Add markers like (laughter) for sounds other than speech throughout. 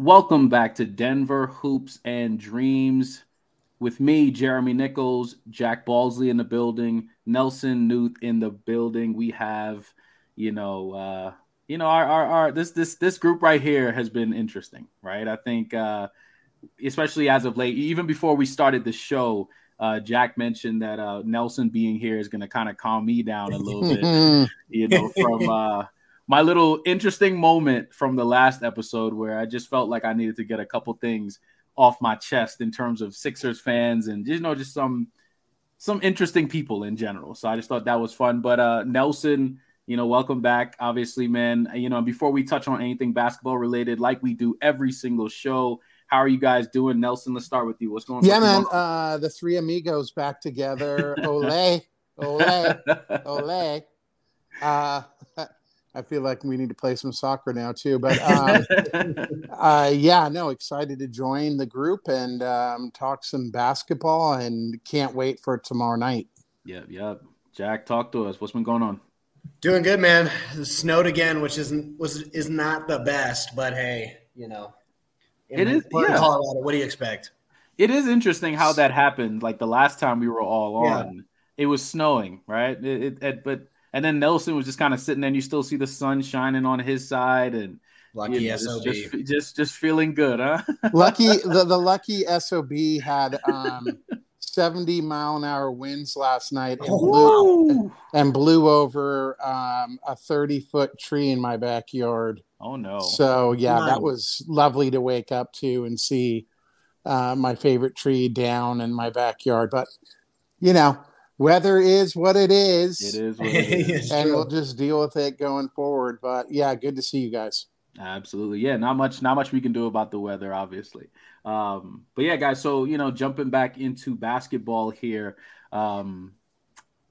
Welcome back to Denver Hoops and Dreams with me, Jeremy Nichols, Jack Balsley in the building, Nelson Newth in the building. We have, you know, uh, you know, our, our, our this this this group right here has been interesting, right? I think, uh, especially as of late, even before we started the show, uh, Jack mentioned that uh, Nelson being here is going to kind of calm me down a little bit, (laughs) you know, from uh, my little interesting moment from the last episode where I just felt like I needed to get a couple things off my chest in terms of Sixers fans and you know just some some interesting people in general. So I just thought that was fun. But uh Nelson, you know, welcome back. Obviously, man, you know, before we touch on anything basketball related, like we do every single show, how are you guys doing? Nelson, let's start with you. What's going yeah, on? Yeah, man. Uh the three amigos back together. Ole, ole, ole. Uh (laughs) I feel like we need to play some soccer now too. But (laughs) um, uh, yeah, no, excited to join the group and um, talk some basketball, and can't wait for tomorrow night. Yep, yep. Jack, talk to us. What's been going on? Doing good, man. It snowed again, which isn't was is not the best, but hey, you know, it is. Yeah. Colorado. What do you expect? It is interesting how that happened. Like the last time we were all on, yeah. it was snowing, right? It, it, it but and then Nelson was just kind of sitting there, and you still see the sun shining on his side, and lucky you know, SOB, just, just, just just feeling good, huh? (laughs) lucky the, the lucky sob had um, seventy mile an hour winds last night and blew, and blew over um, a thirty foot tree in my backyard. Oh no! So yeah, that was lovely to wake up to and see uh, my favorite tree down in my backyard, but you know weather is what it is. It is, (laughs) it is. and we'll just deal with it going forward. But yeah, good to see you guys. Absolutely, yeah. Not much, not much we can do about the weather, obviously. Um, but yeah, guys. So you know, jumping back into basketball here. Um,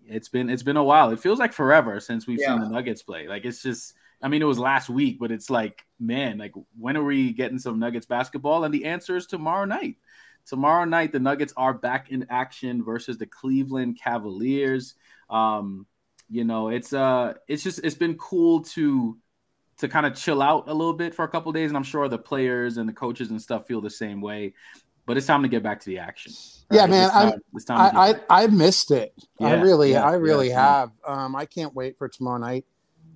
it's been it's been a while. It feels like forever since we've yeah. seen the Nuggets play. Like it's just. I mean, it was last week, but it's like, man, like when are we getting some Nuggets basketball? And the answer is tomorrow night. Tomorrow night, the Nuggets are back in action versus the Cleveland Cavaliers. Um, you know, it's uh, it's just it's been cool to to kind of chill out a little bit for a couple days, and I'm sure the players and the coaches and stuff feel the same way. But it's time to get back to the action. Right? Yeah, man, time, I, I I missed it. Yeah, I really, yeah, I really yeah, have. Um, I can't wait for tomorrow night.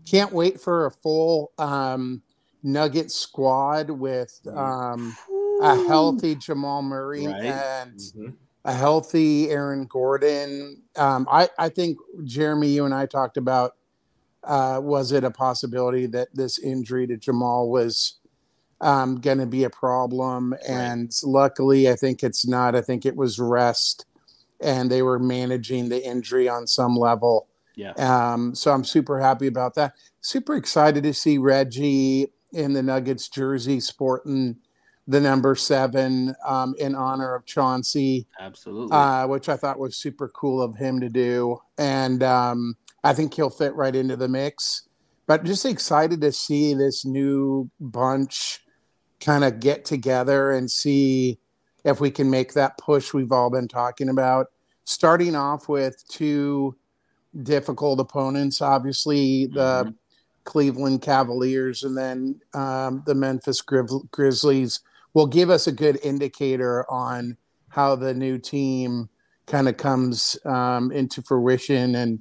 Can't wait for a full um, Nugget squad with um, a healthy Jamal Murray right. and mm-hmm. a healthy Aaron Gordon. Um, I, I think Jeremy, you and I talked about uh, was it a possibility that this injury to Jamal was um, going to be a problem? Right. And luckily, I think it's not. I think it was rest, and they were managing the injury on some level. Yeah. Um, so I'm super happy about that. Super excited to see Reggie in the Nuggets jersey sporting the number seven um, in honor of Chauncey. Absolutely. Uh, which I thought was super cool of him to do. And um, I think he'll fit right into the mix. But just excited to see this new bunch kind of get together and see if we can make that push we've all been talking about. Starting off with two difficult opponents. Obviously, the mm-hmm. Cleveland Cavaliers and then um, the Memphis Gri- Grizzlies will give us a good indicator on how the new team kind of comes um, into fruition and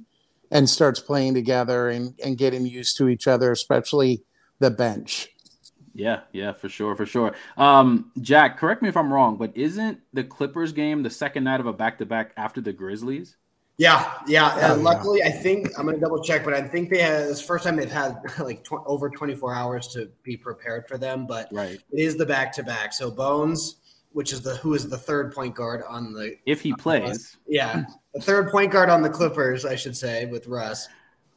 and starts playing together and, and getting used to each other, especially the bench. Yeah, yeah, for sure, for sure. Um, Jack, correct me if I'm wrong, but isn't the Clippers game the second night of a back to back after the Grizzlies? Yeah, yeah. And oh, luckily, yeah. I think I'm going to double check, but I think they had this first time they've had (laughs) like tw- over 24 hours to be prepared for them. But right. it is the back to back. So Bones, which is the who is the third point guard on the if he plays, yeah, the third point guard on the Clippers, I should say, with Russ.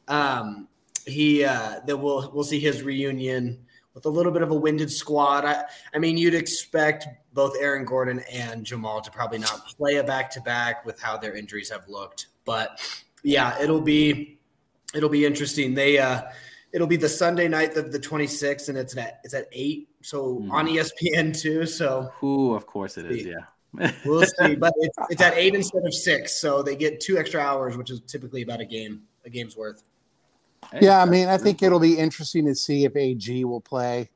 Um, he uh, that we'll we'll see his reunion with a little bit of a winded squad. I, I mean, you'd expect both Aaron Gordon and Jamal to probably not play a back to back with how their injuries have looked. But yeah, it'll be it'll be interesting. They uh, it'll be the Sunday night of the 26th, and it's at it's at eight, so mm. on ESPN too. So who, of course, it is. Yeah. we'll (laughs) see, but it's, it's at eight instead of six, so they get two extra hours, which is typically about a game, a game's worth. Hey, yeah, I mean, I think it'll be interesting to see if AG will play.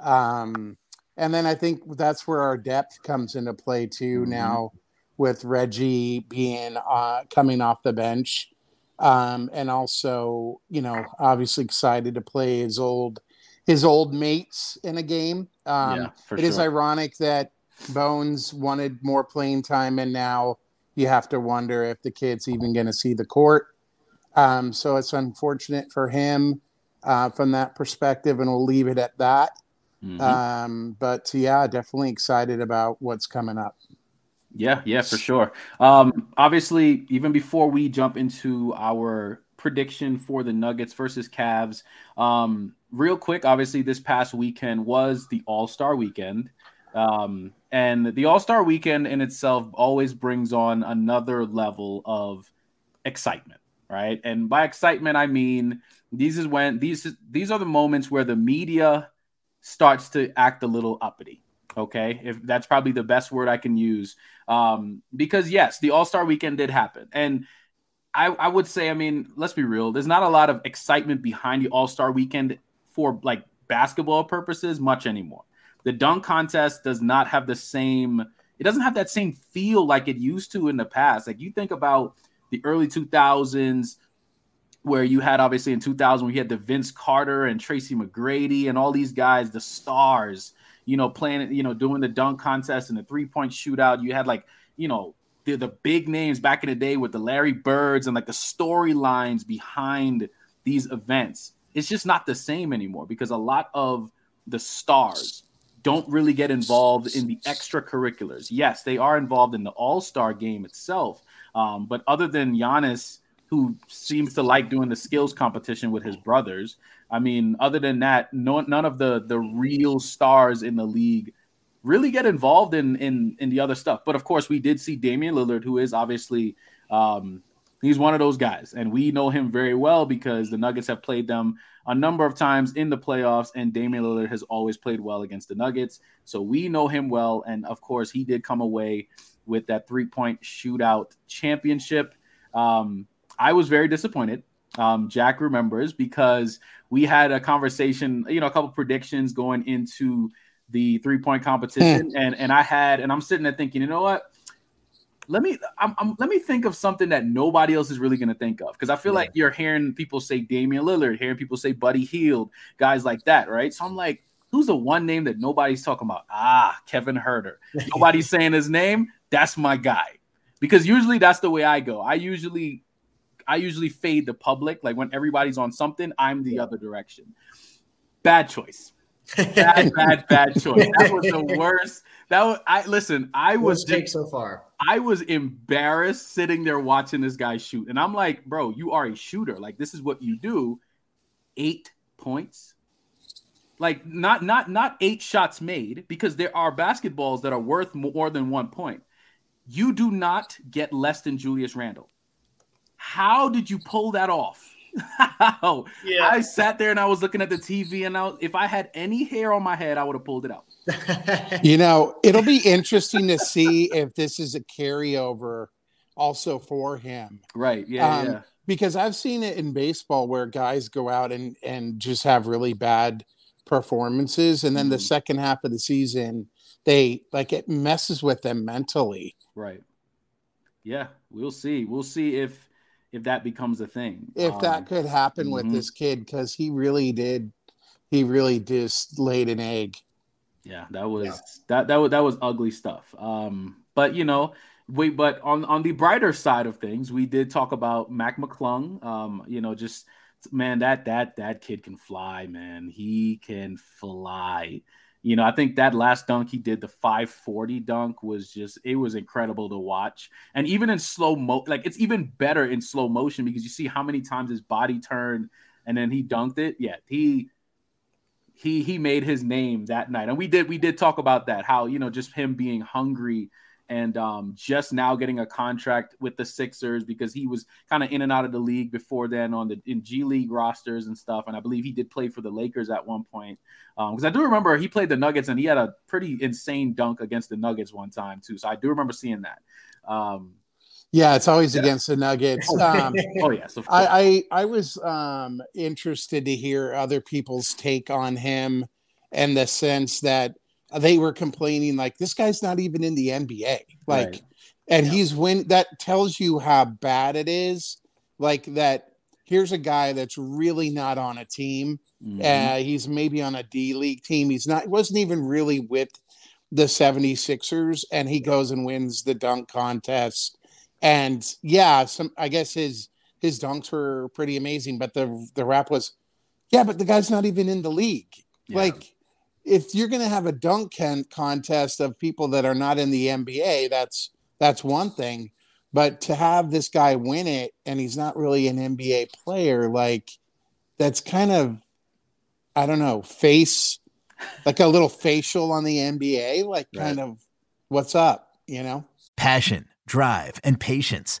Um, and then I think that's where our depth comes into play too mm-hmm. now with Reggie being uh, coming off the bench. Um, and also, you know, obviously excited to play his old his old mates in a game. Um, yeah, it sure. is ironic that Bones wanted more playing time, and now you have to wonder if the kid's even going to see the court. Um, so it's unfortunate for him uh, from that perspective, and we'll leave it at that. Mm-hmm. Um, but yeah, definitely excited about what's coming up. Yeah, yeah, for sure. Um, obviously, even before we jump into our prediction for the Nuggets versus Cavs, um, real quick, obviously, this past weekend was the All Star weekend. Um, and the All Star weekend in itself always brings on another level of excitement right? And by excitement, I mean these is when these these are the moments where the media starts to act a little uppity. Okay, if that's probably the best word I can use, um, because yes, the All Star Weekend did happen, and I, I would say, I mean, let's be real. There's not a lot of excitement behind the All Star Weekend for like basketball purposes much anymore. The dunk contest does not have the same. It doesn't have that same feel like it used to in the past. Like you think about the early 2000s, where you had obviously in 2000 we had the Vince Carter and Tracy McGrady and all these guys, the stars, you know, playing, you know, doing the dunk contest and the three point shootout. You had like, you know, the, the big names back in the day with the Larry Birds and like the storylines behind these events. It's just not the same anymore because a lot of the stars don't really get involved in the extracurriculars. Yes, they are involved in the All Star game itself, um, but other than Giannis, who seems to like doing the skills competition with his brothers, I mean, other than that, no, none of the the real stars in the league really get involved in in in the other stuff. But of course, we did see Damian Lillard, who is obviously um, he's one of those guys, and we know him very well because the Nuggets have played them a number of times in the playoffs, and Damian Lillard has always played well against the Nuggets, so we know him well. And of course, he did come away with that three point shootout championship. Um, I was very disappointed. Um, Jack remembers because we had a conversation, you know, a couple predictions going into the three point competition, mm. and and I had, and I'm sitting there thinking, you know what? Let me, I'm, I'm, let me think of something that nobody else is really going to think of because I feel yeah. like you're hearing people say Damian Lillard, hearing people say Buddy Hield, guys like that, right? So I'm like, who's the one name that nobody's talking about? Ah, Kevin Huerter. (laughs) Nobody's saying his name that's my guy. Because usually that's the way I go. I usually I usually fade the public. Like when everybody's on something, I'm the other direction. Bad choice. Bad, (laughs) bad, bad choice. That was the (laughs) worst. That was I listen, I was take so far. I was embarrassed sitting there watching this guy shoot. And I'm like, bro, you are a shooter. Like this is what you do. Eight points like not not not eight shots made because there are basketballs that are worth more than one point you do not get less than Julius Randle. How did you pull that off? How? (laughs) Yeah. I sat there and I was looking at the TV, and I was, if I had any hair on my head, I would have pulled it out. you know, it'll be interesting to see if this is a carryover also for him. Right. Yeah. Um, yeah. Because I've seen it in baseball where guys go out and and just have really bad performances, and then mm-hmm. the second half of the season, they like it messes with them mentally. Right. Yeah, we'll see. We'll see if if that becomes a thing. If um, that could happen mm-hmm. with this kid, because he really did, he really just laid an egg. Yeah, that was yeah. that that was that was ugly stuff. Um, but you know, we but on on the brighter side of things, we did talk about Mac McClung. Um, you know, just man, that that that kid can fly, man. He can fly. You know, I think that last dunk he did, the 540 dunk, was just it was incredible to watch. And even in slow mo, like it's even better in slow motion because you see how many times his body turned and then he dunked it. Yeah, he he he made his name that night. And we did we did talk about that, how you know, just him being hungry and um, just now getting a contract with the Sixers because he was kind of in and out of the league before then on the in G League rosters and stuff. And I believe he did play for the Lakers at one point because um, I do remember he played the Nuggets and he had a pretty insane dunk against the Nuggets one time too. So I do remember seeing that. Um, yeah, it's always yeah. against the Nuggets. (laughs) Um, oh yes, I, I, I was um, interested to hear other people's take on him, and the sense that they were complaining like this guy's not even in the NBA. Like, right. and yeah. he's when that tells you how bad it is. Like that. Here's a guy that's really not on a team. Mm-hmm. Uh, he's maybe on a D League team. He's not. wasn't even really with the 76ers, and he goes and wins the dunk contest. And yeah, some I guess his his dunks were pretty amazing, but the the rap was, yeah, but the guy's not even in the league. Yeah. Like if you're going to have a dunk contest of people that are not in the NBA, that's that's one thing. But to have this guy win it and he's not really an NBA player, like that's kind of I don't know, face like a little facial on the NBA, like right. kind of what's up, you know? Passion, drive, and patience.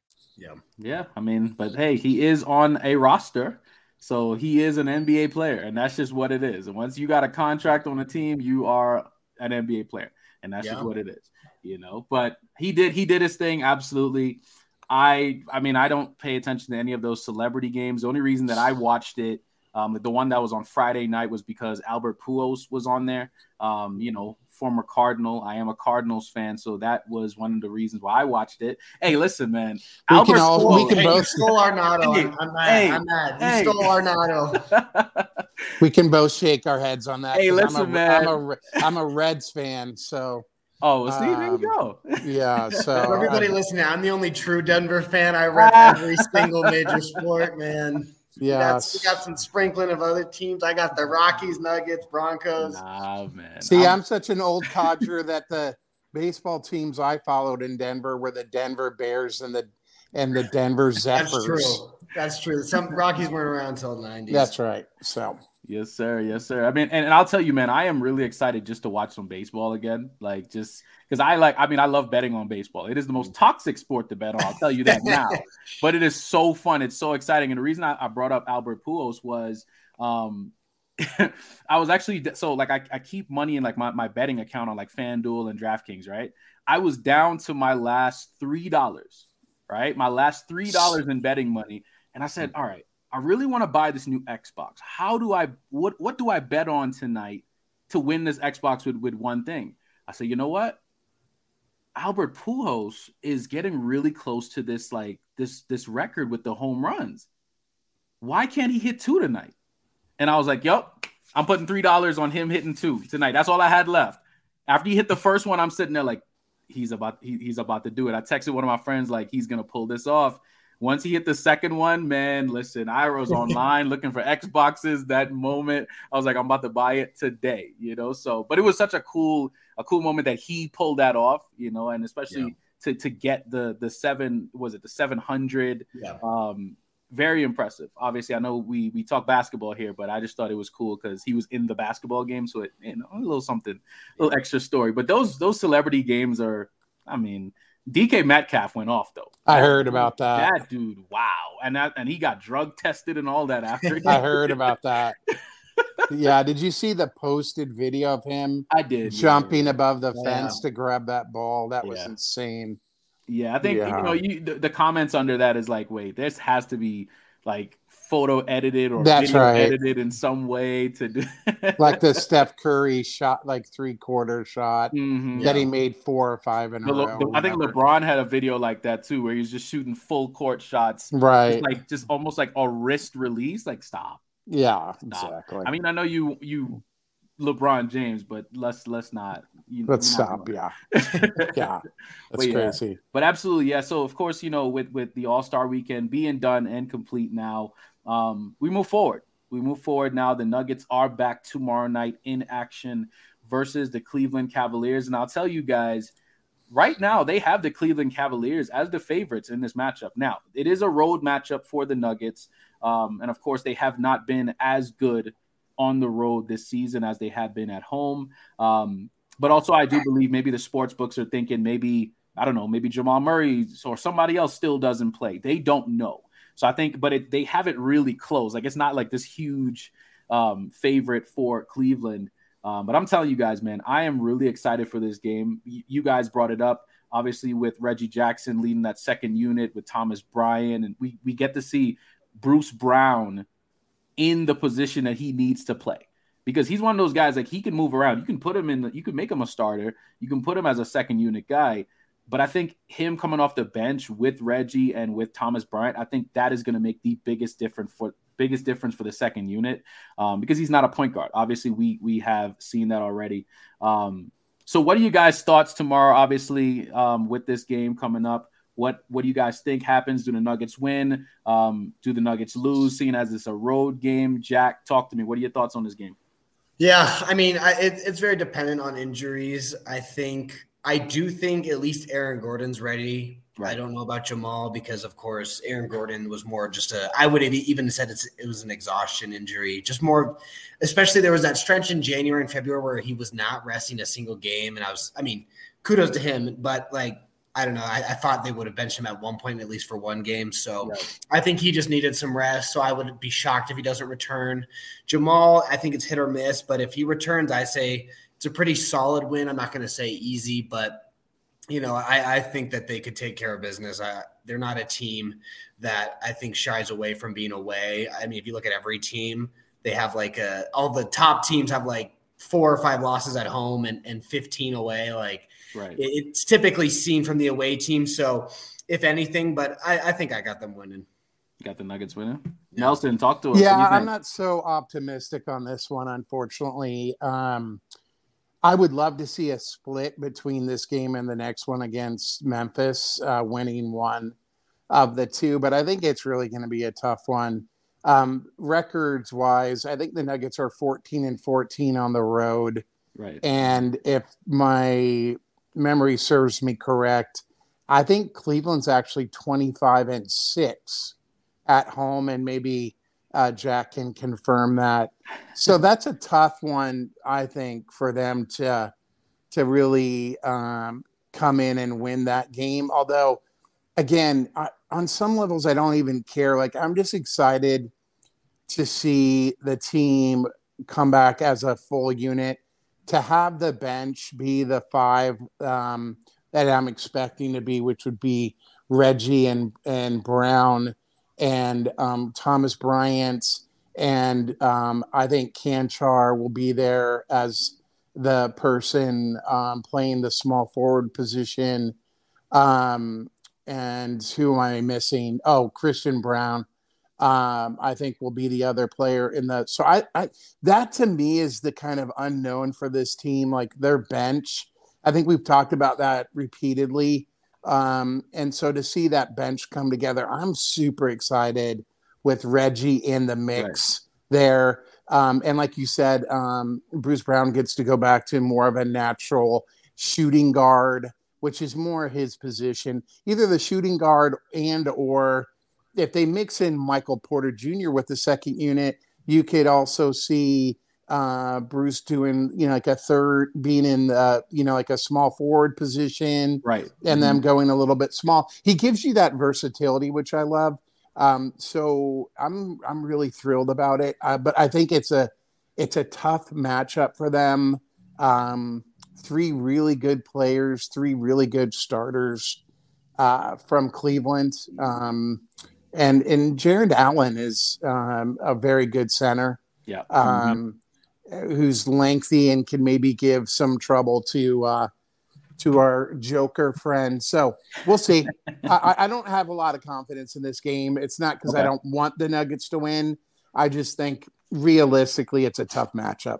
Yeah. Yeah. I mean, but hey, he is on a roster. So he is an NBA player, and that's just what it is. And once you got a contract on a team, you are an NBA player, and that's yeah. just what it is, you know. But he did he did his thing absolutely. I I mean I don't pay attention to any of those celebrity games. The only reason that I watched it, um, the one that was on Friday night, was because Albert Pujols was on there. Um, you know, former Cardinal. I am a Cardinals fan, so that was one of the reasons why I watched it. Hey, listen, man. We Albert can all, we can hey, both stole Arenado. Hey, I'm, mad. Hey, I'm mad. Hey. stole Arenado. (laughs) we can both shake our heads on that. Hey, listen, I'm a, man. I'm a, I'm a Reds fan, so. Oh, well, see, um, there you go. yeah. (laughs) So everybody uh, listening, I'm the only true Denver fan. I read (laughs) every single major sport, man. Yeah, we got some sprinkling of other teams. I got the Rockies, Nuggets, Broncos. Nah, man. See, I'm, I'm such an old codger (laughs) that the baseball teams I followed in Denver were the Denver Bears and the and the Denver Zephyrs. That's true. That's true. Some Rockies weren't around until the 90s. That's right. So Yes, sir. Yes, sir. I mean, and, and I'll tell you, man, I am really excited just to watch some baseball again. Like, just because I like, I mean, I love betting on baseball. It is the most toxic sport to bet on. I'll tell you that (laughs) now. but it is so fun. It's so exciting. And the reason I, I brought up Albert Pujols was, um, (laughs) I was actually so like I, I keep money in like my, my betting account on like FanDuel and DraftKings, right? I was down to my last three dollars, right? My last three dollars in betting money. And I said, All right, I really want to buy this new Xbox. How do I what what do I bet on tonight to win this Xbox with with one thing? I said, you know what? Albert Pujols is getting really close to this like this this record with the home runs. Why can't he hit two tonight? And I was like, "Yep, I'm putting three dollars on him hitting two tonight. That's all I had left." After he hit the first one, I'm sitting there like, he's about he, he's about to do it. I texted one of my friends like he's gonna pull this off. Once he hit the second one, man, listen, I was (laughs) online looking for Xboxes. That moment, I was like, I'm about to buy it today, you know. So, but it was such a cool, a cool moment that he pulled that off, you know, and especially yeah. to to get the the seven was it the seven hundred, yeah. um, very impressive. Obviously, I know we we talk basketball here, but I just thought it was cool because he was in the basketball game, so it you know a little something, a little extra story. But those those celebrity games are, I mean, DK Metcalf went off though. I heard about that. That dude, wow, and that and he got drug tested and all that after. (laughs) I heard about that. (laughs) yeah, did you see the posted video of him? I did jumping yeah. above the fence to grab that ball. That was yeah. insane. Yeah, I think yeah. you know you the, the, comments under that is like, wait, this has to be like photo edited or That's video right. edited in some way to do (laughs) like the Steph Curry shot, like three quarter shot mm-hmm, that yeah. he made four or five in the, a row. The, I think LeBron had a video like that too, where he's just shooting full court shots, right? Just like just almost like a wrist release, like stop. Yeah, stop. exactly. I mean, I know you you LeBron James, but let's let's not. You, let's stop. Yeah, (laughs) yeah, that's but, crazy. Yeah. But absolutely, yeah. So of course, you know, with with the All Star Weekend being done and complete now, um, we move forward. We move forward now. The Nuggets are back tomorrow night in action versus the Cleveland Cavaliers, and I'll tell you guys. Right now, they have the Cleveland Cavaliers as the favorites in this matchup. Now, it is a road matchup for the Nuggets. Um, and of course, they have not been as good on the road this season as they have been at home. Um, but also, I do believe maybe the sports books are thinking maybe I don't know, maybe Jamal Murray or somebody else still doesn't play. They don't know. So I think, but it, they haven't really closed. Like it's not like this huge um, favorite for Cleveland. Um, but I'm telling you guys, man, I am really excited for this game. Y- you guys brought it up, obviously, with Reggie Jackson leading that second unit with Thomas Bryant, and we we get to see Bruce Brown in the position that he needs to play because he's one of those guys like he can move around. You can put him in, the, you can make him a starter, you can put him as a second unit guy. But I think him coming off the bench with Reggie and with Thomas Bryant, I think that is going to make the biggest difference for biggest difference for the second unit um, because he's not a point guard. Obviously, we we have seen that already. Um, so, what are you guys' thoughts tomorrow? Obviously, um, with this game coming up, what what do you guys think happens? Do the Nuggets win? Um, do the Nuggets lose? Seeing as it's a road game, Jack, talk to me. What are your thoughts on this game? Yeah, I mean, I, it, it's very dependent on injuries. I think I do think at least Aaron Gordon's ready. Right. I don't know about Jamal because, of course, Aaron Gordon was more just a. I would have even said it was an exhaustion injury, just more. Especially there was that stretch in January and February where he was not resting a single game, and I was. I mean, kudos to him, but like I don't know. I, I, thought they would have benched him at one point, at least for one game. So yeah. I think he just needed some rest. So I would be shocked if he doesn't return. Jamal, I think it's hit or miss, but if he returns, I say it's a pretty solid win. I'm not going to say easy, but you know, I, I, think that they could take care of business. I, they're not a team that I think shies away from being away. I mean, if you look at every team, they have like a, all the top teams have like four or five losses at home and, and 15 away. Like right. it's typically seen from the away team. So if anything, but I, I think I got them winning. Got the Nuggets winning. Nelson, talk to us. Yeah, I'm not so optimistic on this one, unfortunately. Um, I would love to see a split between this game and the next one against Memphis, uh, winning one of the two, but I think it's really going to be a tough one. Um, records wise, I think the Nuggets are 14 and 14 on the road. Right. And if my memory serves me correct, I think Cleveland's actually 25 and 6 at home, and maybe uh, Jack can confirm that. So that's a tough one, I think, for them to to really um, come in and win that game. Although, again, I, on some levels, I don't even care. Like I'm just excited to see the team come back as a full unit. To have the bench be the five um, that I'm expecting to be, which would be Reggie and and Brown and um, Thomas Bryant, and um, I think Cancar will be there as the person um, playing the small forward position. Um, and who am I missing? Oh, Christian Braun. Um, I think will be the other player in the. So I, I, that to me is the kind of unknown for this team. Like their bench I think we've talked about that repeatedly. Um, and so to see that bench come together, I'm super excited with Reggie in the mix right. there. Um, and like you said, um, Bruce Brown gets to go back to more of a natural shooting guard, which is more his position, either the shooting guard and or if they mix in Michael Porter Jr. with the second unit, you could also see uh, Bruce doing, you know, like a third, being in, uh, you know, like a small forward position, right, and mm-hmm. them going a little bit small. He gives you that versatility, which I love. Um, so I'm I'm really thrilled about it. Uh, but I think it's a it's a tough matchup for them. Um, three really good players, three really good starters uh, from Cleveland. Um, and and Jarrett Allen is um, a very good center. Yeah. Um, mm-hmm. Who's lengthy and can maybe give some trouble to uh, to our Joker friend. So we'll see. I, I, don't have a lot of confidence in this game. It's not because okay. I don't want the Nuggets to win. I just think realistically, it's a tough matchup.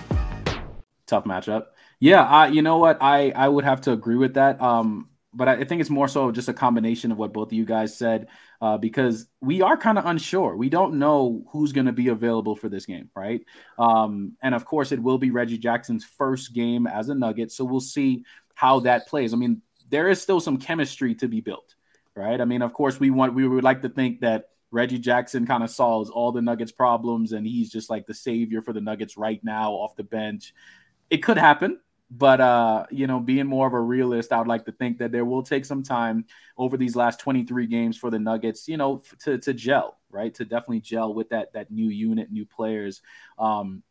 tough matchup. Yeah, I you know what I I would have to agree with that. Um, but I, think it's more so just a combination of what both of you guys said, uh, because we are kind of unsure. We don't know who's going to be available for this game, right? Um, and of course, it will be Reggie Jackson's first game as a Nugget, so we'll see how that plays. I mean, there is still some chemistry to be built, right? I mean, of course, we want we would like to think that Reggie Jackson kind of solves all the Nuggets problems and he's just like the savior for the Nuggets right now off the bench it could happen but uh, you know, being more of a realist, I would like to think that there will take some time over these last 23 games for the Nuggets, you know, to to gel, right? To definitely gel with that that new unit, new players. Um,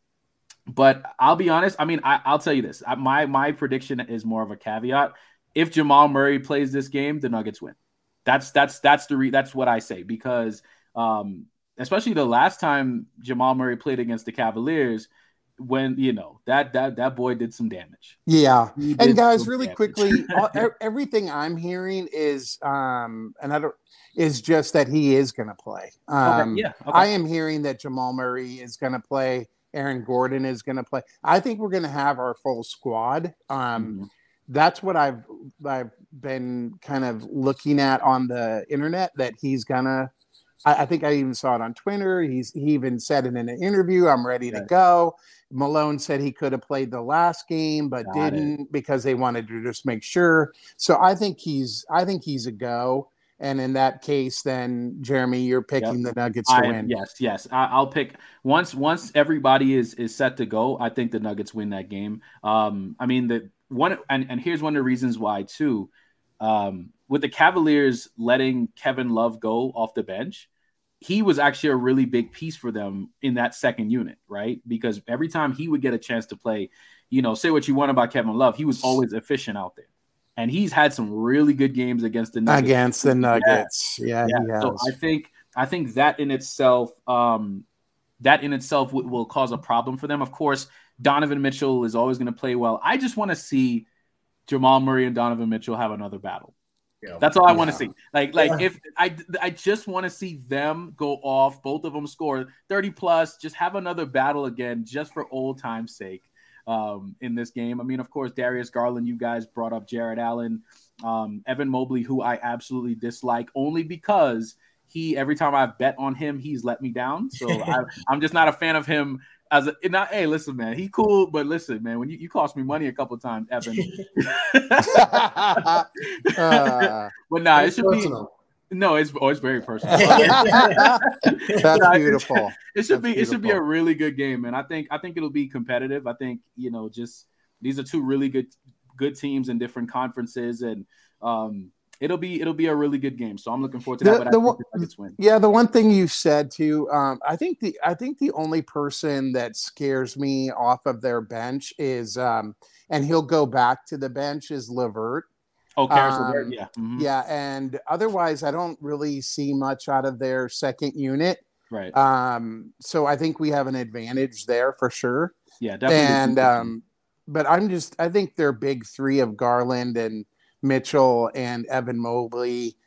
but I'll be honest. I mean, I, will tell you this. my my prediction is more of a caveat. If Jamal Murray plays this game, the Nuggets win. That's that's that's the re- that's what I say because um, especially the last time Jamal Murray played against the Cavaliers when you know that that that boy did some damage. Yeah, and guys, really damage. quickly, (laughs) everything I'm hearing is, um, and I don't is just that he is going to play. Um, okay, yeah, okay. I am hearing that Jamal Murray is going to play. Aaron Gordon is going to play. I think we're going to have our full squad. Um, mm-hmm. That's what I've I've been kind of looking at on the internet that he's gonna I, I, think I even saw it on Twitter. He's he even said it in an interview. I'm ready to go. Malone said he could have played the last game, but Got didn't it. because they wanted to just make sure. So I think he's I think he's a go. And in that case, then Jeremy, you're picking yep. the Nuggets to I, win. Yes, yes. I, will pick once once everybody is is set to go. I think the Nuggets win that game. Um, I mean the one and, and here's one of the reasons why too. Um, with the Cavaliers letting Kevin Love go off the bench, he was actually a really big piece for them in that second unit, right? Because every time he would get a chance to play, you know, say what you want about Kevin Love, he was always efficient out there. And he's had some really good games against the Nuggets. Against the Nuggets. Yeah. yeah, yeah. So I think I think that in itself um that in itself w- will cause a problem for them. Of course, Donovan Mitchell is always going to play well. I just want to see Jamal Murray and Donovan Mitchell have another battle. Yeah. That's all I want to see. Like, like yeah. if I, I just want to see them go off, both of them score 30 plus, just have another battle again, just for old time's sake. Um, in this game, I mean, of course, Darius Garland. You guys brought up Jarrett Allen, um, Evan Mobley, who I absolutely dislike only because he every time I've bet on him, he's let me down. So (laughs) I, am just not a fan of him as a not. Hey, listen, man, he cool, but listen, man, when you, you cost me money a couple times, Evan. uh, (laughs) (laughs) but nah, it should personal. be. No, it's oh, it's very personal. (laughs) That's beautiful. It, should That's be beautiful. it should be a really good game, and I think I think it'll be competitive. I think you know just these are two really good good teams in different conferences, and um, it'll be it'll be a really good game. So I'm looking forward to that. The, the one, win. Yeah, the one thing you said too, um, I think the I think the only person that scares me off of their bench is, um, and he'll go back to the bench is LeVert. Oh, um, yeah, mm-hmm. yeah, and otherwise, I don't really see much out of their second unit. Right. Um, so I think we have an advantage there for sure. Yeah, definitely. And um, but I'm just I think their big three of Garland and Mitchell and Evan Mobley.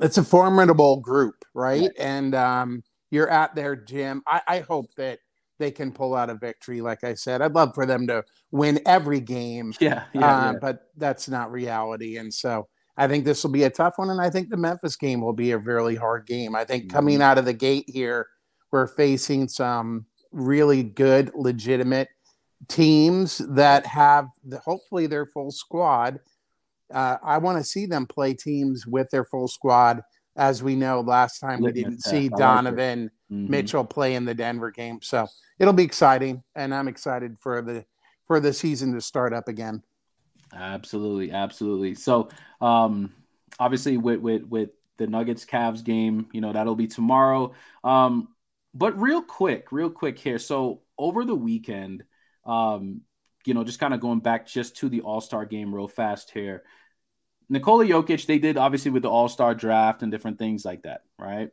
It's a formidable group, right? And um, you're at their gym. I, I hope that they can pull out a victory. Like I said, I'd love for them to win every game. Yeah, yeah, uh, yeah. but that's not reality. And so I think this will be a tough one. And I think the Memphis game will be a really hard game. I think coming mm-hmm. out of the gate here, we're facing some really good, legitimate teams that have the, hopefully their full squad. Uh, I want to see them play teams with their full squad. As we know, last time we didn't see Donovan mm-hmm. Mitchell play in the Denver game, so it'll be exciting, and I'm excited for the for the season to start up again. Absolutely, absolutely. So, um, obviously, with with with the Nuggets Cavs game, you know that'll be tomorrow. Um, but real quick, real quick here. So over the weekend, um, you know, just kind of going back just to the All Star game real fast here. Nikola Jokic, they did obviously with the All Star draft and different things like that, right?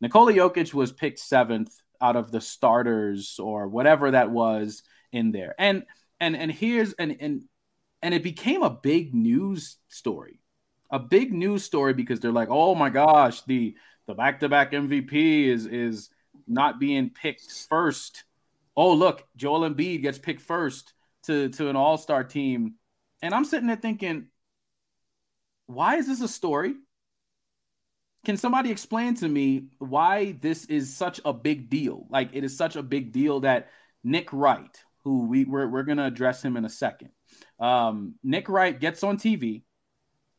Nikola Jokic was picked seventh out of the starters or whatever that was in there, and and and here's and and and it became a big news story, a big news story because they're like, oh my gosh, the the back to back MVP is is not being picked first oh look, Joel Embiid gets picked first to to an All Star team, and I'm sitting there thinking, why is this a story? Can somebody explain to me why this is such a big deal? Like it is such a big deal that Nick Wright, who we we're, we're gonna address him in a second, um, Nick Wright gets on TV.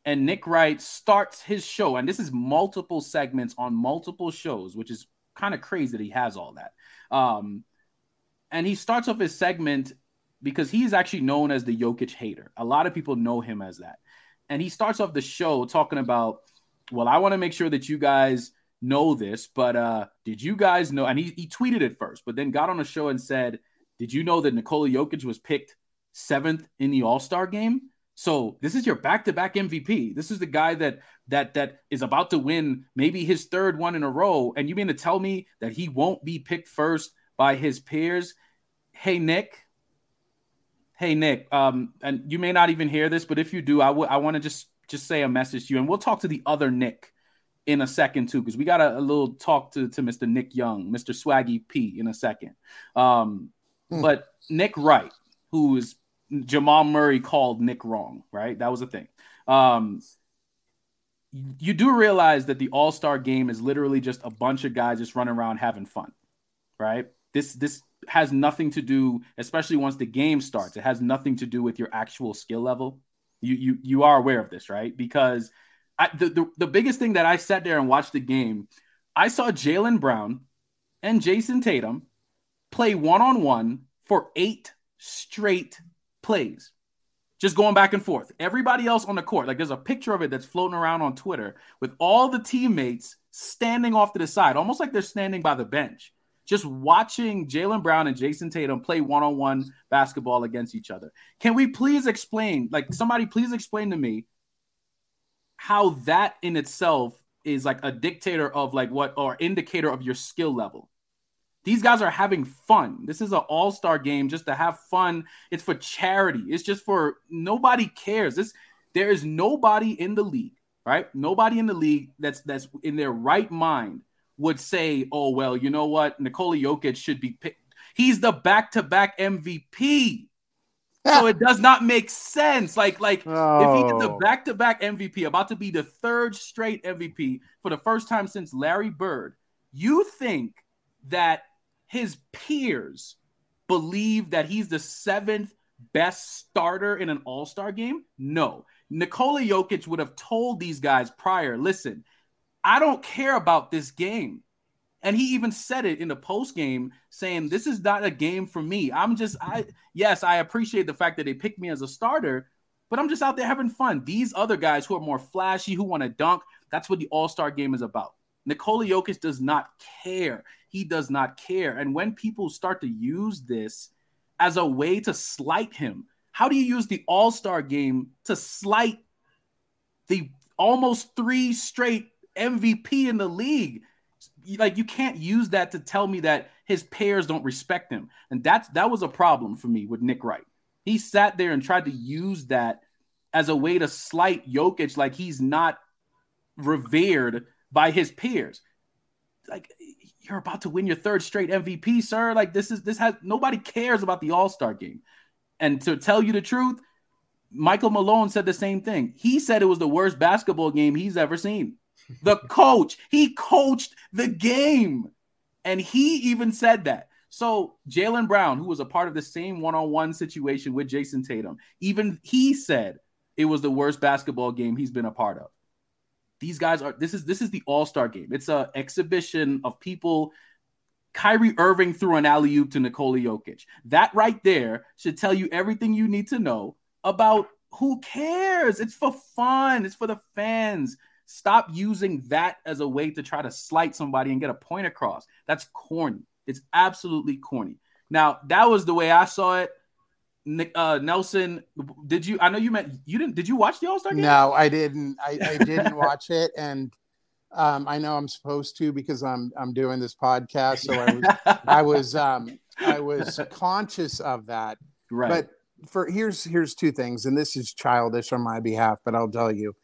And Nick Wright starts his show, and this is multiple segments on multiple shows, which is kind of crazy that he has all that. Um, and he starts off his segment because he's actually known as the Jokic hater. A lot of people know him as that. And he starts off the show talking about, well, I want to make sure that you guys know this, but uh, did you guys know? And he, he tweeted it first, but then got on the show and said, Did you know that Nikola Jokic was picked seventh in the All Star game? So this is your back-to-back MVP. This is the guy that that that is about to win maybe his third one in a row. And you mean to tell me that he won't be picked first by his peers hey Nick, hey Nick, um, and you may not even hear this, but if you do, I would I want to just just say a message to you, and we'll talk to the other Nick in a second too, because we got a, a, little talk to to Mr. Nick Young, Mr. Swaggy P, in a second. Um, hmm. but Nick Wright, who is Jamal Murray called Nick wrong, right? That was a thing. Um, you do realize that the All Star game is literally just a bunch of guys just running around having fun, right? This this has nothing to do, especially once the game starts. It has nothing to do with your actual skill level. You you you are aware of this, right? Because I, the, the the biggest thing that I sat there and watched the game, I saw Jaylen Brown and Jayson Tatum play one on one for eight straight plays, just going back and forth. Everybody else on the court, like there's a picture of it that's floating around on Twitter with all the teammates standing off to the side, almost like they're standing by the bench just watching Jaylen Brown and Jayson Tatum play one on one basketball against each other. Can we please explain, like, somebody please explain to me how that in itself is like a dictator of like what or indicator of your skill level? These guys are having fun. This is an all star game just to have fun. It's for charity. It's just for nobody cares. This there is nobody in the league, right? Nobody in the league that's that's in their right mind would say, oh, well, you know what? Nikola Jokic should be picked. He's the back to back MVP. so (laughs) it does not make sense. Like, like oh. if he gets a oh. back-to-back MVP, about to be the third straight MVP for the first time since Larry Bird, you think that his peers believe that he's the seventh best starter in an all-star game? No. Nikola Jokic would have told these guys prior, listen, I don't care about this game. And he even said it in the post game, saying, This is not a game for me. I'm just, I, yes, I appreciate the fact that they picked me as a starter, but I'm just out there having fun. These other guys who are more flashy, who want to dunk, that's what the All Star game is about. Nikola Jokic does not care. He does not care. And when people start to use this as a way to slight him, how do you use the All Star game to slight the almost three straight MVP in the league? like you can't use that to tell me that his peers don't respect him. And that's that was a problem for me with Nick Wright. He sat there and tried to use that as a way to slight Jokic like he's not revered by his peers. Like you're about to win your third straight MVP, sir. Like this is this has nobody cares about the All-Star game. And to tell you the truth, Michael Malone said the same thing. He said it was the worst basketball game he's ever seen. The coach, he coached the game. And he even said that. So Jaylen Brown, who was a part of the same one-on-one situation with Jayson Tatum, even he said it was the worst basketball game he's been a part of. These guys are this is this is the all-star game. It's an exhibition of people. Kyrie Irving threw an alley oop to Nikola Jokic. That right there should tell you everything you need to know about who cares. It's for fun. It's for the fans. Stop using that as a way to try to slight somebody and get a point across. That's corny. It's absolutely corny. Now, that was the way I saw it. Nick, uh, Nelson, did you? I know you meant you didn't. Did you watch the All Star game? No, I didn't. I, I didn't (laughs) watch it, and um, I know I'm supposed to because I'm I'm doing this podcast. So I was I was um, I was (laughs) conscious of that. Right. But for here's here's two things, and this is childish on my behalf, but I'll tell you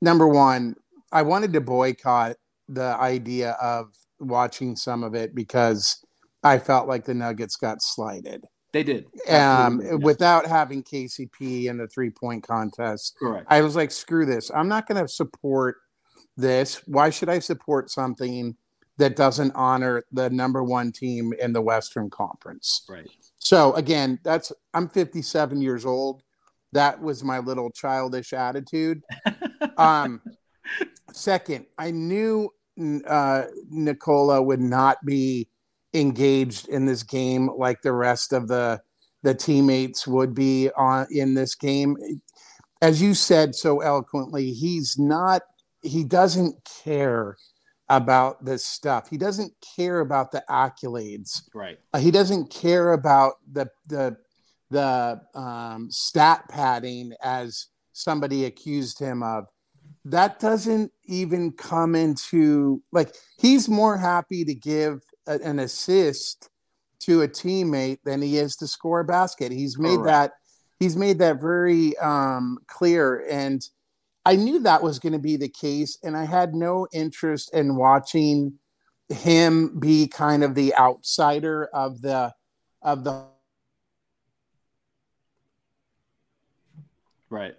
number one, I wanted to boycott the idea of watching some of it because I felt like the Nuggets got slighted. They did. Um, yes. without having KCP in the three point contest. Correct. I was like, screw this. I'm not going to support this. Why should I support something that doesn't honor the number one team in the Western Conference? Right. So again, that's I'm 57 years old that was my little childish attitude. (laughs) um, second, I knew uh, Nikola would not be engaged in this game like the rest of the the teammates would be on in this game. As you said so eloquently, he's not. He doesn't care about this stuff. He doesn't care about the accolades. Right. Uh, he doesn't care about the the the um, stat padding as somebody accused him of. That doesn't even come into like he's more happy to give a, an assist to a teammate than he is to score a basket. He's made right. that he's made that very um, clear. And i knew that was going to be the case and i had no interest in watching him be kind of the outsider of the of the Right.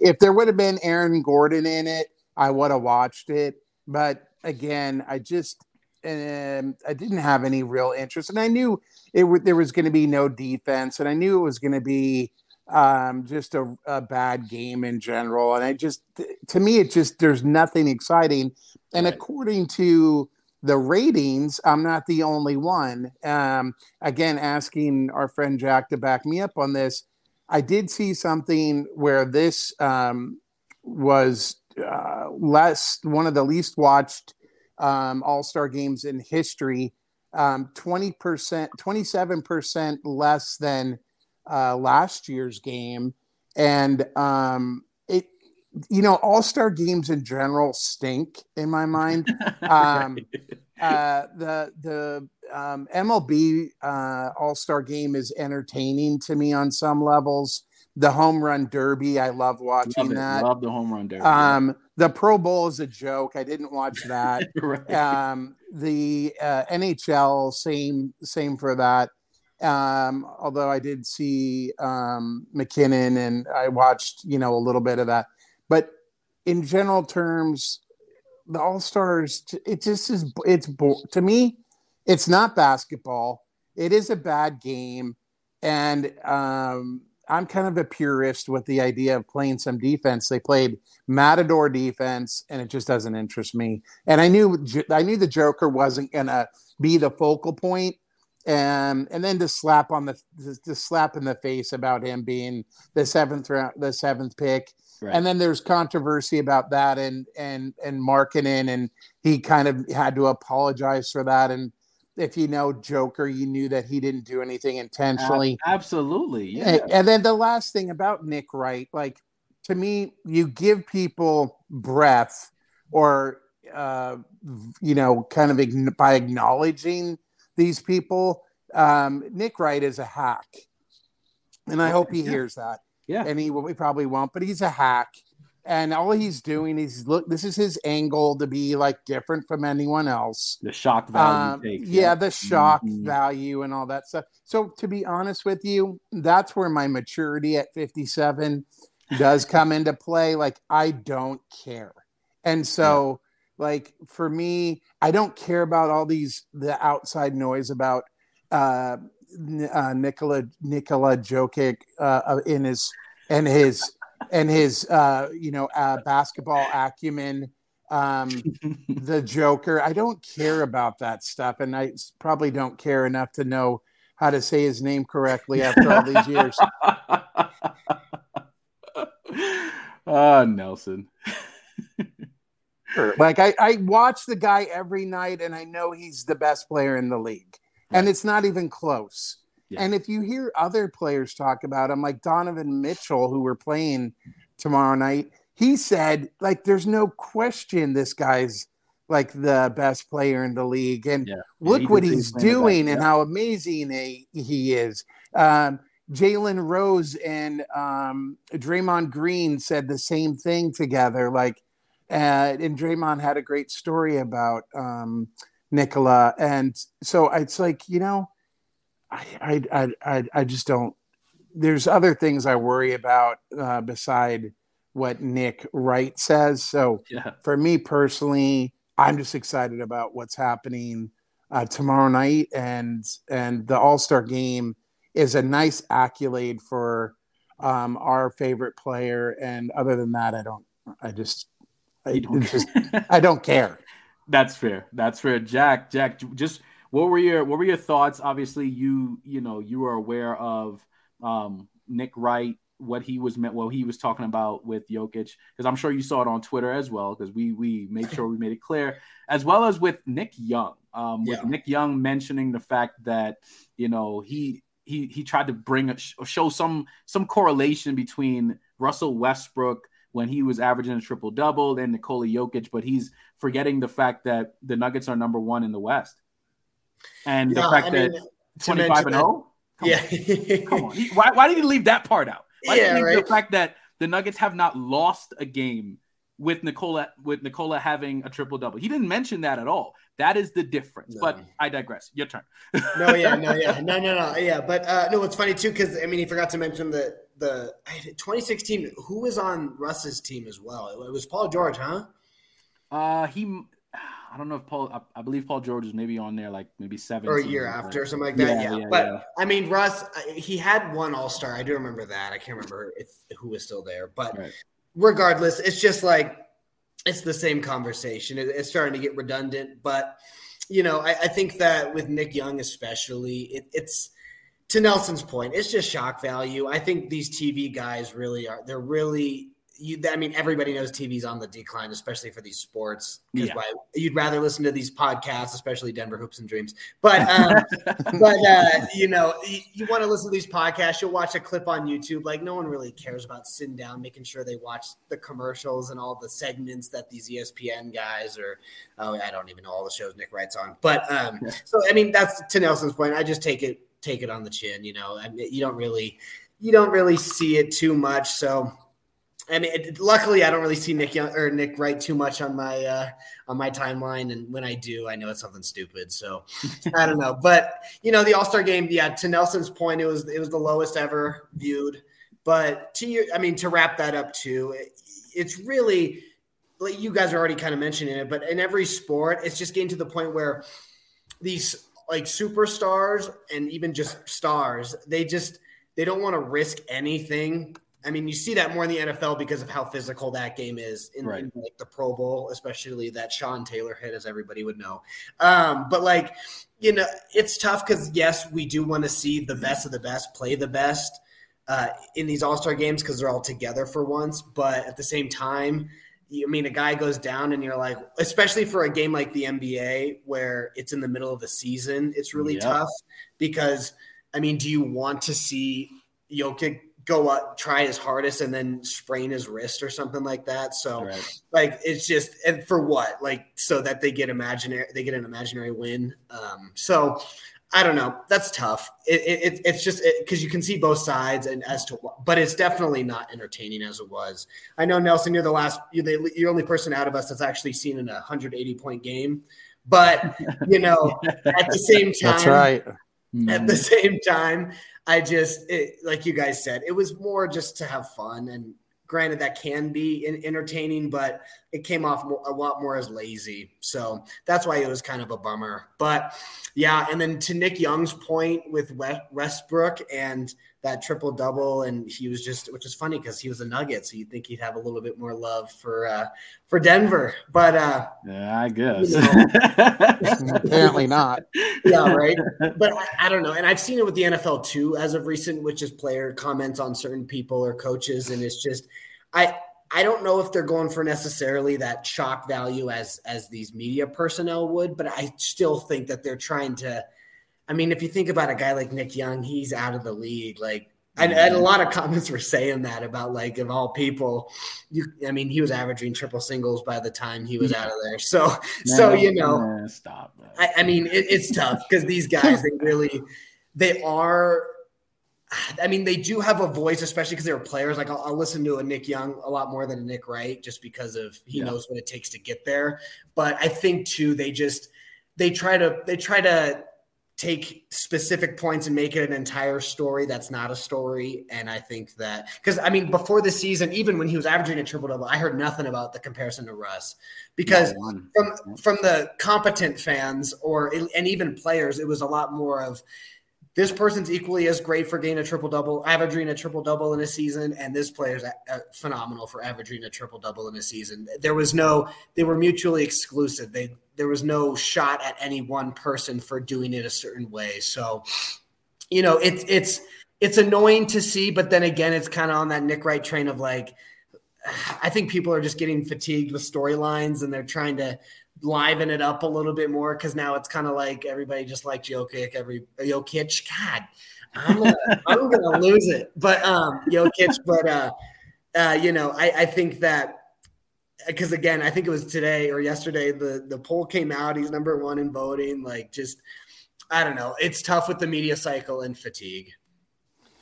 If there would have been Aaron Gordon in it, I would have watched it. But again, I just um, I didn't have any real interest, and I knew it w- there was going to be no defense, and I knew it was going to be um, just a, a, bad game in general. And I just, to me, it just there's nothing exciting. And right. according to the ratings, I'm not the only one. Um, again, asking our friend Jack to back me up on this. I did see something where this um, was uh, less one of the least watched um, All Star games in history. Um, twenty percent, twenty seven percent less than uh, last year's game, and um, it you know All Star games in general stink in my mind. (laughs) Um, uh, the the um, MLB uh, All Star Game is entertaining to me on some levels. The home run derby, I love watching love that. Love the home run derby. Um, the Pro Bowl is a joke. I didn't watch (laughs) that. right. um, the uh, NHL, same same for that. Um, although I did see um, MacKinnon and I watched, you know, a little bit of that. But in general terms, the All Stars, it just is, it's to me, it's not basketball. It is a bad game. And um, I'm kind of a purist with the idea of playing some defense. They played matador defense, and it just doesn't interest me. And I knew I knew the Joker wasn't gonna be the focal point, and and then to slap on the to slap in the face about him being the seventh round, the seventh pick. Right. And then there's controversy about that and and and Markkanen, and he kind of had to apologize for that. And if you know Joker, you knew that he didn't do anything intentionally. Absolutely. Yeah. And, and, then the last thing about Nick Wright, like to me, you give people breath or, uh, you know, kind of by acknowledging these people. Um, Nick Wright is a hack. And I hope he yeah. hears that. Yeah. And he, he probably won't, but he's a hack and all he's doing is look this is his angle to be like different from anyone else the shock value um, takes, yeah. yeah. the shock mm-hmm. value and all that stuff so to be honest with you that's where my maturity at 57 does come into play like i don't care and so yeah. like for me i don't care about all these the outside noise about uh, uh Nikola Nikola Jokic uh, in his and his and his uh, you know uh, basketball acumen um, (laughs) the joker. I don't care about that stuff and i probably don't care enough to know how to say his name correctly after all these years. (laughs) Ah nelson. Like I, I watch the guy every night and i know he's the best player in the league. And it's not even close yeah. And if you hear other players talk about him, like Donovan Mitchell, who we're playing tomorrow night, he said, like, there's no question this guy's like the best player in the league. And yeah. look what he's doing and how amazing he, he is. Um, Jalen Rose and um, Draymond Green said the same thing together. Like, uh, and Draymond had a great story about um, Nikola. And so it's like, you know, I, I, I, I just don't. There's other things I worry about uh, beside what Nick Wright says. So yeah. for me personally, I'm just excited about what's happening uh, tomorrow night, and and the All Star game is a nice accolade for um, our favorite player. And other than that, I don't. I just, I don't, just, (laughs) I don't care. That's fair. That's fair, Jack. Jack, just what were your what were your thoughts? Obviously, you you know you were aware of um, Nick Wright, what he was meant, what he was talking about with Jokic, because I'm sure you saw it on Twitter as well, because we we made sure we made it clear, as well as with Nick Young, um, with yeah. Nick Young mentioning the fact that you know he he he tried to bring a, show some some correlation between Russell Westbrook when he was averaging a triple double and Nikola Jokic, but he's forgetting the fact that the Nuggets are number one in the West and yeah, the fact I that mean, 25 and 0 yeah come on he, why, why did he leave that part out why yeah, right? the fact that the nuggets have not lost a game with Nikola with Nikola having a triple double. He didn't mention that at all. That is the difference. No. But I digress. Your turn. no, yeah, no, (laughs) yeah, no, no, no, yeah. But uh, no, it's funny too because I mean he forgot to mention the the 2016. Who was on Russ's team as well? It was Paul George, huh? Uh, he I don't know if Paul. I, I, believe Paul George is maybe on there like maybe seven or a year after or something like that. Yeah, yeah. yeah but yeah. I mean, Russ, he had one All Star. I do remember that. I can't remember if who was still there, but right. regardless, it's just like it's the same conversation. It, it's starting to get redundant, but you know, I, I think that with Nick Young especially, it, it's to Nelson's point. It's just shock value. I think these TV guys really are. They're really you, I mean, everybody knows TV's on the decline, especially for these sports. Because yeah. you'd rather listen to these podcasts, especially Denver Hoops and Dreams. But, um, (laughs) but uh, you know, you, you want to listen to these podcasts. You'll watch a clip on YouTube. Like no one really cares about sitting down, making sure they watch the commercials and all the segments that these ESPN guys or oh, I don't even know all the shows Nick Wright's on. But um, so I mean, that's to Nelson's point. I just take it take it on the chin. You know, I mean, you don't really you don't really see it too much. So I mean, it, luckily, I don't really see Nick Young, or Nick Wright too much on my uh, on my timeline, and when I do, I know it's something stupid. So (laughs) I don't know, but you know, the All Star game, yeah. To Nelson's point, it was it was the lowest ever viewed. But to you, I mean, to wrap that up too, it, it's really like you guys are already kind of mentioning it, but in every sport, it's just getting to the point where these like superstars and even just stars, they just they don't want to risk anything. I mean, you see that more in the NFL because of how physical that game is in, right. in like the Pro Bowl, especially that Sean Taylor hit, as everybody would know. Um, but like, you know, it's tough because yes, we do want to see the best of the best play the best uh, in these All Star games because they're all together for once. But at the same time, I mean, a guy goes down and you're like, especially for a game like the NBA where it's in the middle of the season, it's really yeah. tough because, I mean, do you want to see Jokic go up, try his hardest, and then sprain his wrist or something like that? So, right. like, it's just, and for what? Like, so that they get imaginary, they get an imaginary win. Um, so, I don't know. That's tough. It, it, it's just because you can see both sides, and as to what, but it's definitely not entertaining as it was. I know Nelson, you're the last, you're the, you're the only person out of us that's actually seen in a 180 point game. But you know, (laughs) at the same time, that's right. At the same time, I just it, like you guys said, it was more just to have fun and Granted, that can be entertaining, but it came off a lot more as lazy. So that's why it was kind of a bummer. But yeah, and then to Nick Young's point with Westbrook and that triple double, and he was just, which is funny because he was a Nugget, so you'd think he'd have a little bit more love for uh, for Denver, but uh, yeah, I guess you know, (laughs) apparently not. Yeah, right. But I, I, don't know, and I've seen it with the NFL too, as of recent, which is player comments on certain people or coaches, and it's just, I I don't know if they're going for necessarily that shock value as as these media personnel would, but I still think that they're trying to I mean, if you think about a guy like Nick Young, he's out of the league. Like, and, and, a lot of comments were saying that about like of all people, you. I mean, he was averaging triple singles by the time he was out of there. So, no, so you know, stop. I, I, mean, it, it's tough because these guys, they really, they are. I mean, they do have a voice, especially because they were players. Like I'll, I'll, listen to a Nick Young a lot more than a Nick Wright, just because of he yeah. knows what it takes to get there. But I think too, they just they try to they try to take specific points and make it an entire story that's not a story. And I think that because I mean, before the season, even when he was averaging a triple double, I heard nothing about the comparison to Russ because from from the competent fans or and even players, it was a lot more of this person's equally as great for getting a triple double, averaging a triple double in a season, and this player's phenomenal for averaging a triple double in a season. There was no, they were mutually exclusive. They there was no shot at any one person for doing it a certain way. So, you know, it's it's it's annoying to see, but then again, it's kind of on that Nick Wright train of like, (sighs) I think people are just getting fatigued with storylines and they're trying to liven it up a little bit more because now it's kind of like everybody just like Jokic, every Jokic. God, I'm gonna, (laughs) I'm gonna lose it. But um, Jokic, (laughs) but uh, uh, you know, I, I think that because again, I think it was today or yesterday the the poll came out. He's number one in voting. Like, just I don't know. It's tough with the media cycle and fatigue.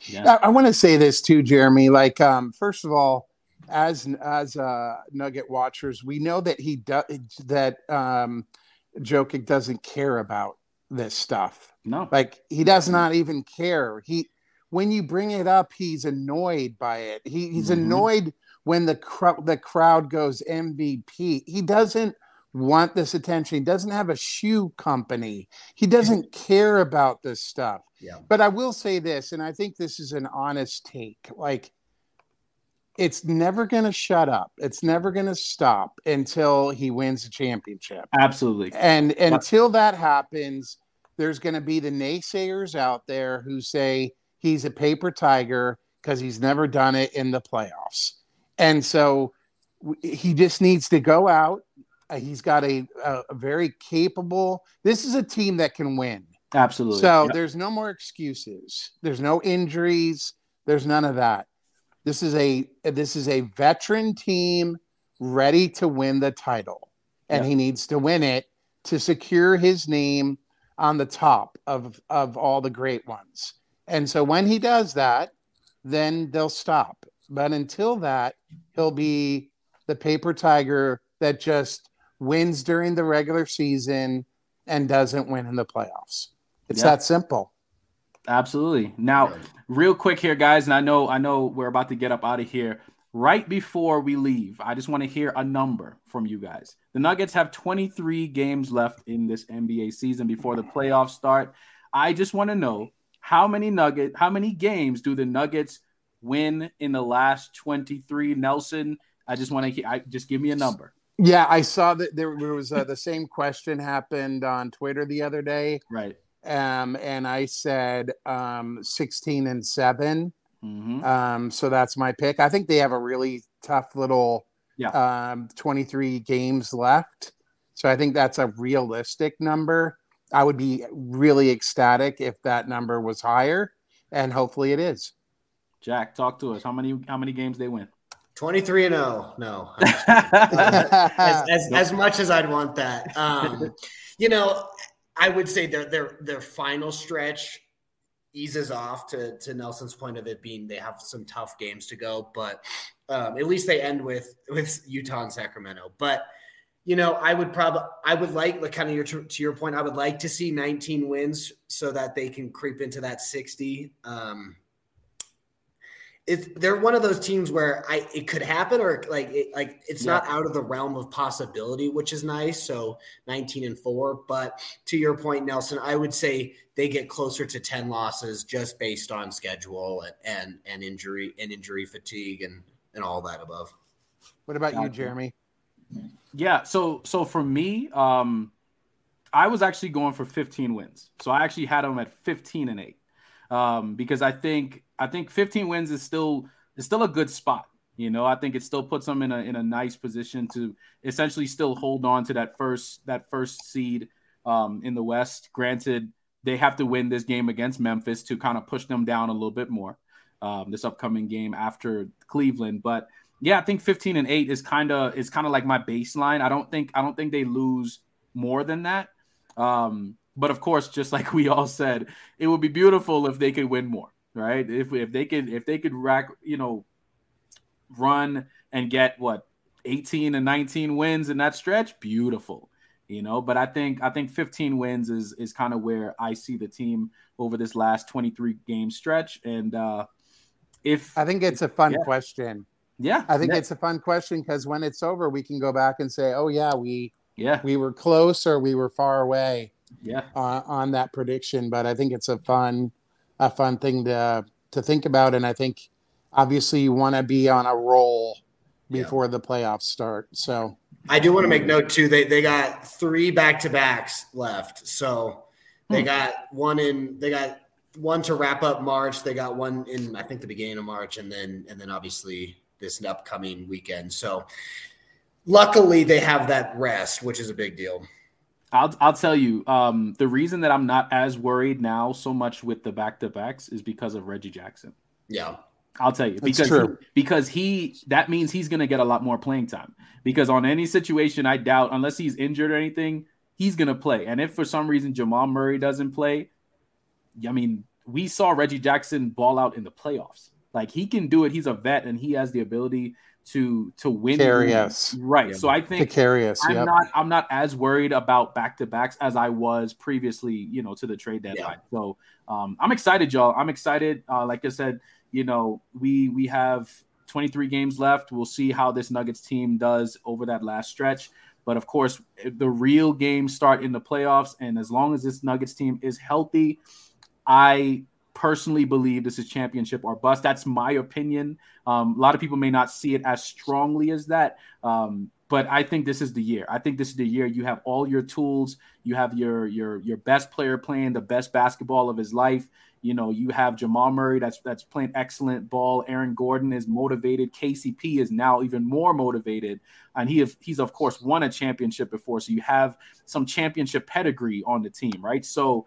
Yeah. I, I want to say this too, Jeremy. Like, um, first of all as as uh, Nugget watchers, we know that he does that. Um, Jokic doesn't care about this stuff. No, like he does not even care. He when you bring it up, he's annoyed by it. He, he's mm-hmm. annoyed when the cr- the crowd goes MVP. He doesn't want this attention. He doesn't have a shoe company. He doesn't care about this stuff. Yeah. But I will say this, and I think this is an honest take. Like it's never going to shut up. It's never going to stop until he wins the championship. Absolutely. And until that happens, there's going to be the naysayers out there who say he's a paper tiger because he's never done it in the playoffs. And so he just needs to go out. Uh, he's got a, a, a, very capable. This is a team that can win. Absolutely. So yep. there's no more excuses. There's no injuries. There's none of that. This is a this is a veteran team ready to win the title, and he needs to win it to secure his name on the top of of all the great ones. And so when he does that, then they'll stop. But until that, he'll be the paper tiger that just wins during the regular season and doesn't win in the playoffs. It's that simple. Absolutely. Now, real quick here, guys, and I know I know we're about to get up out of here. Right before we leave, I just want to hear a number from you guys. The Nuggets have 23 games left in this NBA season before the playoffs start. I just want to know how many Nugget, how many games do the Nuggets win in the last 23? Nelson, I just want to I just give me a number. Yeah, I saw that there, there was uh, the same question happened on Twitter the other day. Right. Um, and I said um, 16 and 7. Mm-hmm. Um, so that's my pick. I think they have a really tough little yeah. um, 23 games left. So I think that's a realistic number. I would be really ecstatic if that number was higher, and hopefully it is. Jack, talk to us. How many how many games they win? 23 and 0. No. (laughs) as, as, as, much as I'd want that. Um, you know, I would say their their their final stretch eases off to to Nelson's point of it being they have some tough games to go, but um, at least they end with with Utah and Sacramento. But you know, I would probably I would like like kind of your to your point, I would like to see 19 wins so that they can creep into that 60. Um, it's they're one of those teams where I it could happen or like it, like it's yeah. not out of the realm of possibility, which is nice. So 19 and 4, but to your point Nelson, I would say they get closer to 10 losses just based on schedule and and, and injury and injury fatigue and and all that above. What about you, Jeremy? Yeah, so so for me, um I was actually going for 15 wins. So I actually had them at 15 and 8 um, because I think I think 15 wins is still is still a good spot. You know, I think it still puts them in a in a nice position to essentially still hold on to that first that first seed um, in the West. Granted, they have to win this game against Memphis to kind of push them down a little bit more um, this upcoming game after Cleveland. But yeah, I think 15 and 8 is kind of is kind of like my baseline. I don't think I don't think they lose more than that. Um, but of course, just like (laughs) we all said, it would be beautiful if they could win more, right? If if they could if they could rack, you know, run and get what 18 and 19 wins in that stretch, beautiful. You know, but I think I think 15 wins is is kind of where I see the team over this last 23 game stretch. And uh if I think it's a fun yeah. question. Yeah. I think yeah. it's a fun question because when it's over, we can go back and say, Oh yeah, we yeah we were close or we were far away yeah uh, on that prediction but i think it's a fun a fun thing to to think about. And i think obviously you want to be on a roll before yeah. the playoffs start. So i do want to make note too they they got three back-to-backs left. So they hmm. got one in they got one to wrap up march. They got one in i think the beginning of march and then and then obviously this upcoming weekend. So luckily they have that rest which is a big deal I'll I'll tell you, um, the reason that I'm not as worried now so much with the back to backs is because of Reggie Jackson. Yeah. I'll tell you because he, because he that means he's going to get a lot more playing time. Because on any situation I doubt unless he's injured or anything he's going to play. And if for some reason Jamal Murray doesn't play I mean we saw Reggie Jackson ball out in the playoffs. Like he can do it. He's a vet and he has the ability to to win carry us right. Yeah. so i think to us i'm yep. not i'm not as worried about back-to-backs as i was previously you know to the trade deadline. Yeah. so um, i'm excited y'all. I'm excited. Uh, like i said you know we we have 23 games left. We'll see how this nuggets team does over that last stretch. But of course the real games start in the playoffs and as long as this nuggets team is healthy i personally believe this is championship or bust. That's my opinion. Um, a lot of people may not see it as strongly as that. Um, but I think this is the year. I think this is the year you have all your tools. You have your your your best player playing the best basketball of his life. You know, you have Jamal Murray that's that's playing excellent ball. Aaron Gordon is motivated. KCP is now even more motivated, and he have, he's of course won a championship before. So you have some championship pedigree on the team, right? So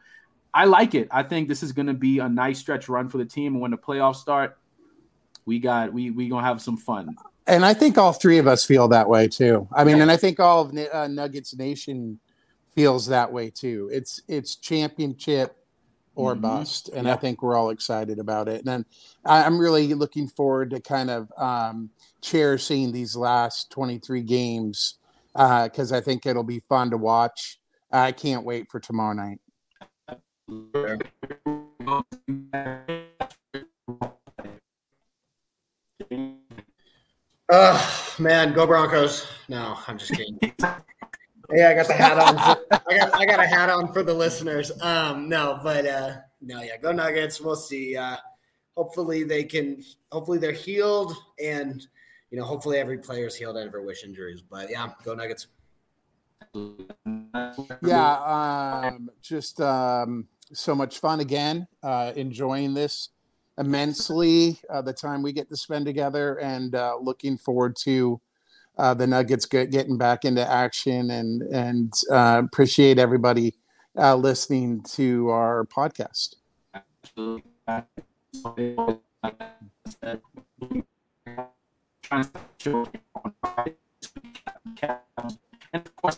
I like it. I think this is going to be a nice stretch run for the team. And when the playoffs start, we got we we gonna have some fun. And I think all three of us feel that way too. I mean, and I think all of uh, Nuggets Nation feels that way too. It's it's championship or mm-hmm. bust, and yeah. I think we're all excited about it. And then I'm really looking forward to kind of um, cherishing these last 23 games because uh, I think it'll be fun to watch. I can't wait for tomorrow night. Oh man, go Broncos! No, I'm just kidding. yeah, I got the hat on. For, I got I got a hat on for the listeners. Um, no, but uh, no, yeah, go Nuggets. We'll see. Uh, hopefully they can. Hopefully they're healed, and you know, hopefully every player's healed out of their wish injuries. But yeah, go Nuggets. Yeah, um, just um, so much fun again. Uh, enjoying this immensely uh, the time we get to spend together and uh, looking forward to uh, the Nuggets get, getting back into action and and uh, appreciate everybody uh, listening to our podcast. And of course,